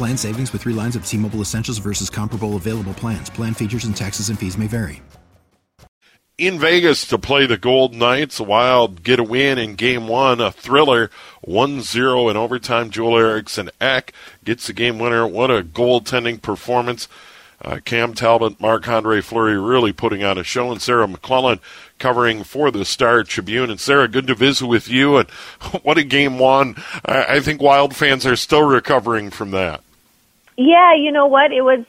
Plan savings with three lines of T Mobile Essentials versus comparable available plans. Plan features and taxes and fees may vary. In Vegas to play the Golden Knights, Wild get a win in game one, a thriller, 1 0 in overtime. Joel Eriksson Ek gets the game winner. What a goaltending performance. Uh, Cam Talbot, Marc Andre Fleury really putting on a show, and Sarah McLellan covering for the Star Tribune. And Sarah, good to visit with you. And what a game one. I, I think Wild fans are still recovering from that. Yeah, you know what? It was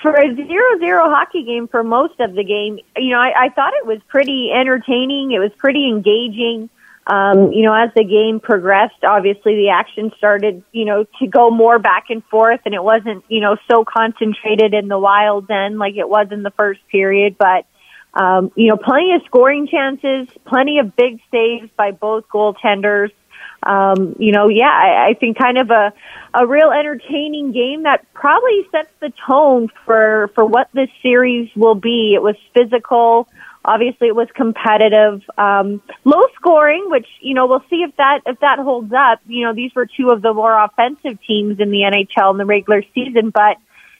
for a zero zero hockey game for most of the game. You know, I, I thought it was pretty entertaining. It was pretty engaging. Um, you know, as the game progressed, obviously the action started, you know, to go more back and forth and it wasn't, you know, so concentrated in the wild end like it was in the first period, but um, you know, plenty of scoring chances, plenty of big saves by both goaltenders um, you know, yeah, I, I think kind of a a real entertaining game that probably sets the tone for for what this series will be. It was physical. Obviously, it was competitive, um, low scoring, which you know we'll see if that if that holds up. You know, these were two of the more offensive teams in the NHL in the regular season, but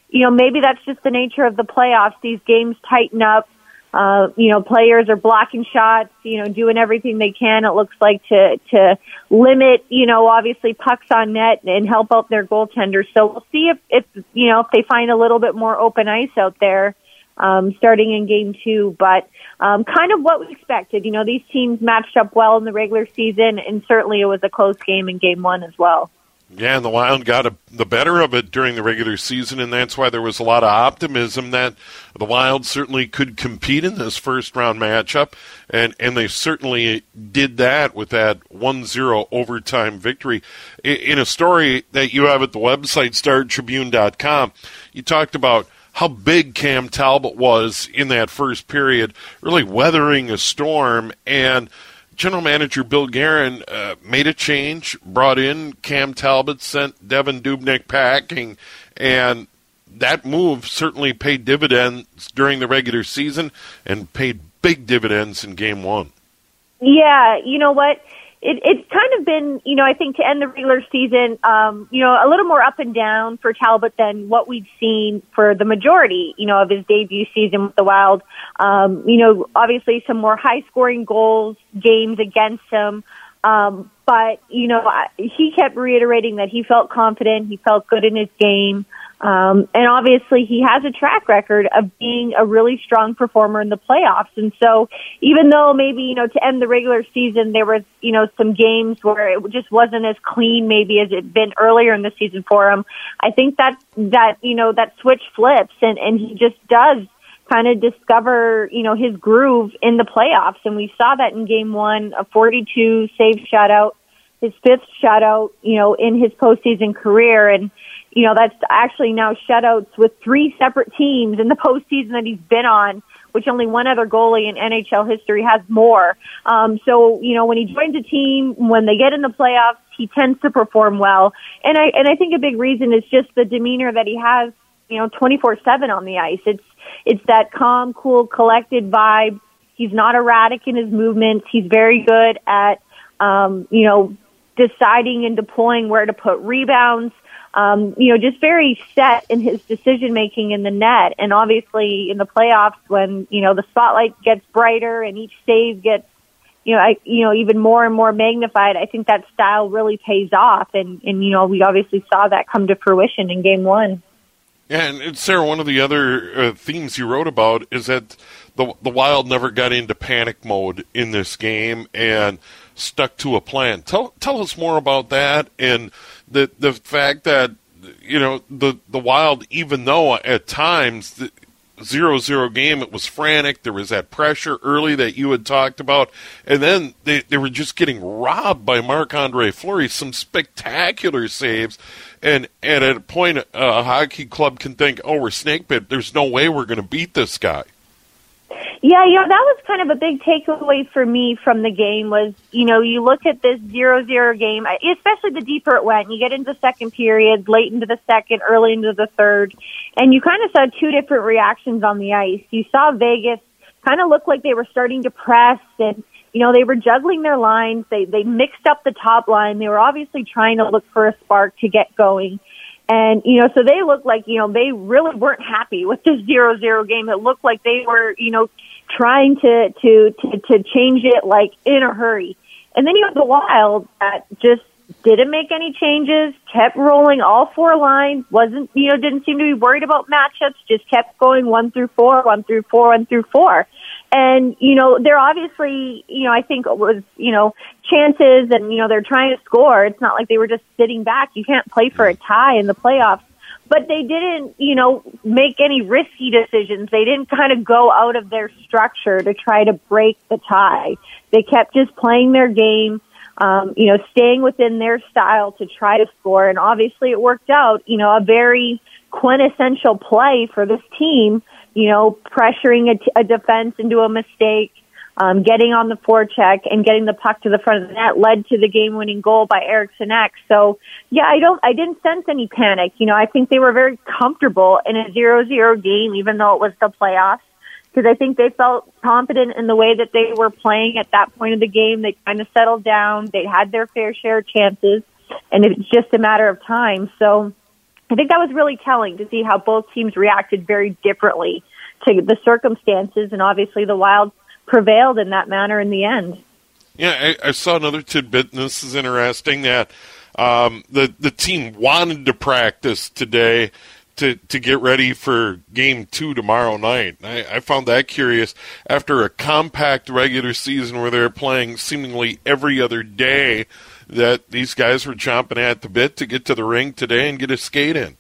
you know maybe that's just the nature of the playoffs. These games tighten up uh, you know, players are blocking shots, you know, doing everything they can. It looks like to to limit, you know, obviously pucks on net and help out their goaltenders. So we'll see if if you know if they find a little bit more open ice out there um, starting in game two. But um, kind of what we expected. You know, these teams matched up well in the regular season, and certainly it was a close game in game one as well. Yeah, and the Wild got a, the better of it during the regular season, and that's why there was a lot of optimism that the Wild certainly could compete in this first round matchup, and, and they certainly did that with that 1 0 overtime victory. In a story that you have at the website, StarTribune.com, you talked about how big Cam Talbot was in that first period, really weathering a storm, and – General Manager Bill Guerin uh, made a change, brought in Cam Talbot, sent Devan Dubnyk packing, and that move certainly paid dividends during the regular season and paid big dividends in game one. Yeah, you know what? It, it's kind of been, you know, I think to end the regular season, um, you know, a little more up and down for Talbot than what we've seen for the majority, you know, of his debut season with the Wild. Um, you know, obviously some more high scoring goals, games against him. Um, but, you know, I, he kept reiterating that he felt confident. He felt good in his game. Um, and obviously he has a track record of being a really strong performer in the playoffs. And so even though maybe, you know, to end the regular season, there was, you know, some games where it just wasn't as clean maybe as it'd been earlier in the season for him. I think that, that, you know, that switch flips and, and he just does kind of discover, you know, his groove in the playoffs. And we saw that in game one, a 42 save shutout, his fifth shutout, you know, in his postseason career. And, you know, that's actually now shutouts with three separate teams in the postseason that he's been on, which only one other goalie in NHL history has more. Um, so, you know, when he joins a team, when they get in the playoffs, he tends to perform well. And I, and I think a big reason is just the demeanor that he has, you know, 24-7 on the ice. It's, it's that calm, cool, collected vibe. He's not erratic in his movements. He's very good at, um, you know, deciding and deploying where to put rebounds um, you know, just very set in his decision making in the net. And obviously in the playoffs when, you know, the spotlight gets brighter and each save gets, you know, I, you know, even more and more magnified, I think that style really pays off. And, and, you know, we obviously saw that come to fruition in game one. Yeah, and Sarah, one of the other uh, themes you wrote about is that the the Wild never got into panic mode in this game and stuck to a plan. Tell tell us more about that and the the fact that you know the the Wild, even though at times the zero zero game it was frantic, there was that pressure early that you had talked about, and then they they were just getting robbed by Marc Andre Fleury, some spectacular saves. And, and at a point, a hockey club can think, "Oh, we're snake bit. There's no way we're going to beat this guy." Yeah, you know, that was kind of a big takeaway for me from the game was, you know, you look at this zero zero game, especially the deeper it went. You get into the second period, late into the second, early into the third, and you kind of saw two different reactions on the ice. You saw Vegas kind of look like they were starting to press and, you know, they were juggling their lines. They, they mixed up the top line. They were obviously trying to look for a spark to get going. And, you know, so they looked like, you know, they really weren't happy with this zero zero game. It looked like they were, you know, trying to, to, to, to change it like in a hurry. And then you have the Wild that just didn't make any changes, kept rolling all four lines, wasn't, you know, didn't seem to be worried about matchups, just kept going one through four, one through four, one through four. And, you know, they're obviously, you know, I think it was, you know, chances and, you know, they're trying to score. It's not like they were just sitting back. You can't play for a tie in the playoffs but they didn't, you know, make any risky decisions. They didn't kind of go out of their structure to try to break the tie. They kept just playing their game, um, you know, staying within their style to try to score. And obviously it worked out, you know, a very quintessential play for this team, you know, pressuring a, t- a defense into a mistake, um, getting on the forecheck and getting the puck to the front of the net led to the game-winning goal by Eriksson Ek. So, yeah, I don't, I didn't sense any panic. You know, I think they were very comfortable in a zero-zero game, even though it was the playoffs, because I think they felt confident in the way that they were playing at that point of the game. They kind of settled down. They had their fair share of chances, and it's just a matter of time. So, I think that was really telling to see how both teams reacted very differently to the circumstances, and obviously the Wild prevailed in that manner in the end. Yeah, I, I saw another tidbit, and this is interesting that um, the the team wanted to practice today to to get ready for game two tomorrow night. I, I found that curious after a compact regular season where they're playing seemingly every other day. That these guys were chomping at the bit to get to the ring today and get a skate in.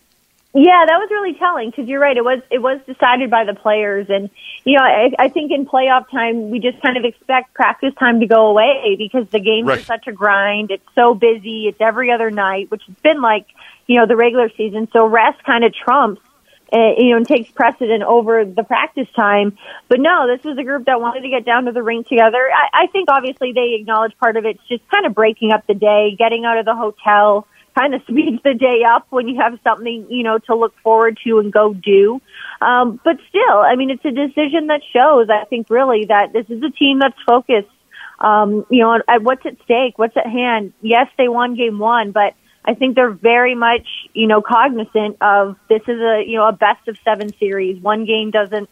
Yeah, that was really telling because you're right. It was it was decided by the players, and you know I, I think in playoff time we just kind of expect practice time to go away because the games right. are such a grind. It's so busy. It's every other night, which has been like you know the regular season. So rest kind of trumps uh, you know, and takes precedent over the practice time. But no, this was a group that wanted to get down to the ring together. I, I think obviously they acknowledge part of it's just kind of breaking up the day, getting out of the hotel, kind of speeds the day up when you have something, you know, to look forward to and go do. Um, but still, I mean, it's a decision that shows, I think, really that this is a team that's focused, um, you know, at what's at stake, what's at hand. Yes, they won game one, but I think they're very much, you know, cognizant of this is a, you know, a best of seven series. One game doesn't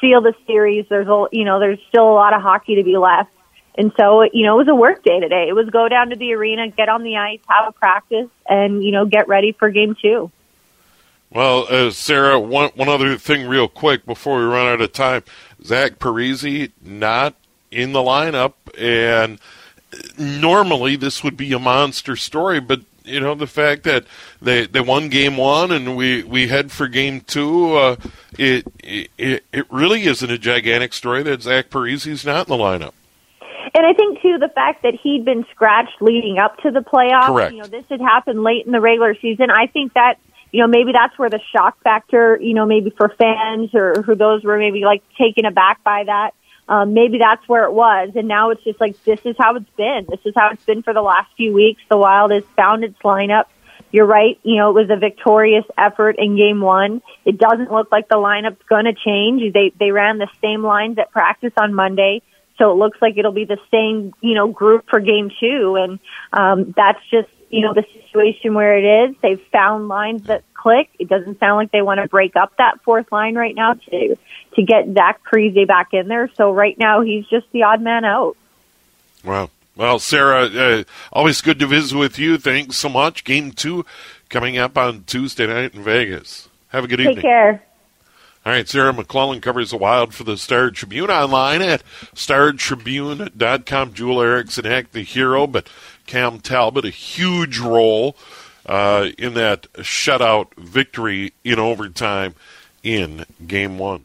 seal the series. There's a, you know, there's still a lot of hockey to be left. And so, you know, it was a work day today. It was go down to the arena, get on the ice, have a practice, and, you know, get ready for game two. Well, uh, Sarah, one, one other thing real quick before we run out of time. Zach Parise not in the lineup, and normally this would be a monster story, but you know the fact that they they won game one and we we head for game two. Uh, it, it it really isn't a gigantic story that Zach Parise's not in the lineup. And I think too the fact that he'd been scratched leading up to the playoffs. Correct. You know, this had happened late in the regular season. I think that you know maybe that's where the shock factor. You know, maybe for fans or for those were maybe like taken aback by that. Um, maybe that's where it was, and now it's just like this is how it's been. This is how it's been for the last few weeks. The Wild has found its lineup. You're right. You know, it was a victorious effort in game one. It doesn't look like the lineup's going to change. They they ran the same lines at practice on Monday. So it looks like it'll be the same, you know, group for game two. And, um, that's just, you know, the situation where it is. They've found lines that click. It doesn't sound like they want to break up that fourth line right now to, to get Zach Parise back in there. So right now he's just the odd man out. Wow. Well, Sarah, uh, always good to visit with you. Thanks so much. Game two coming up on Tuesday night in Vegas. Have a good Take evening. Take care. All right, Sarah McLellan covers the Wild for the Star Tribune online at startribune.com. Joel Eriksson Ek the hero, but Cam Talbot a huge role uh, in that shutout victory in overtime in Game One.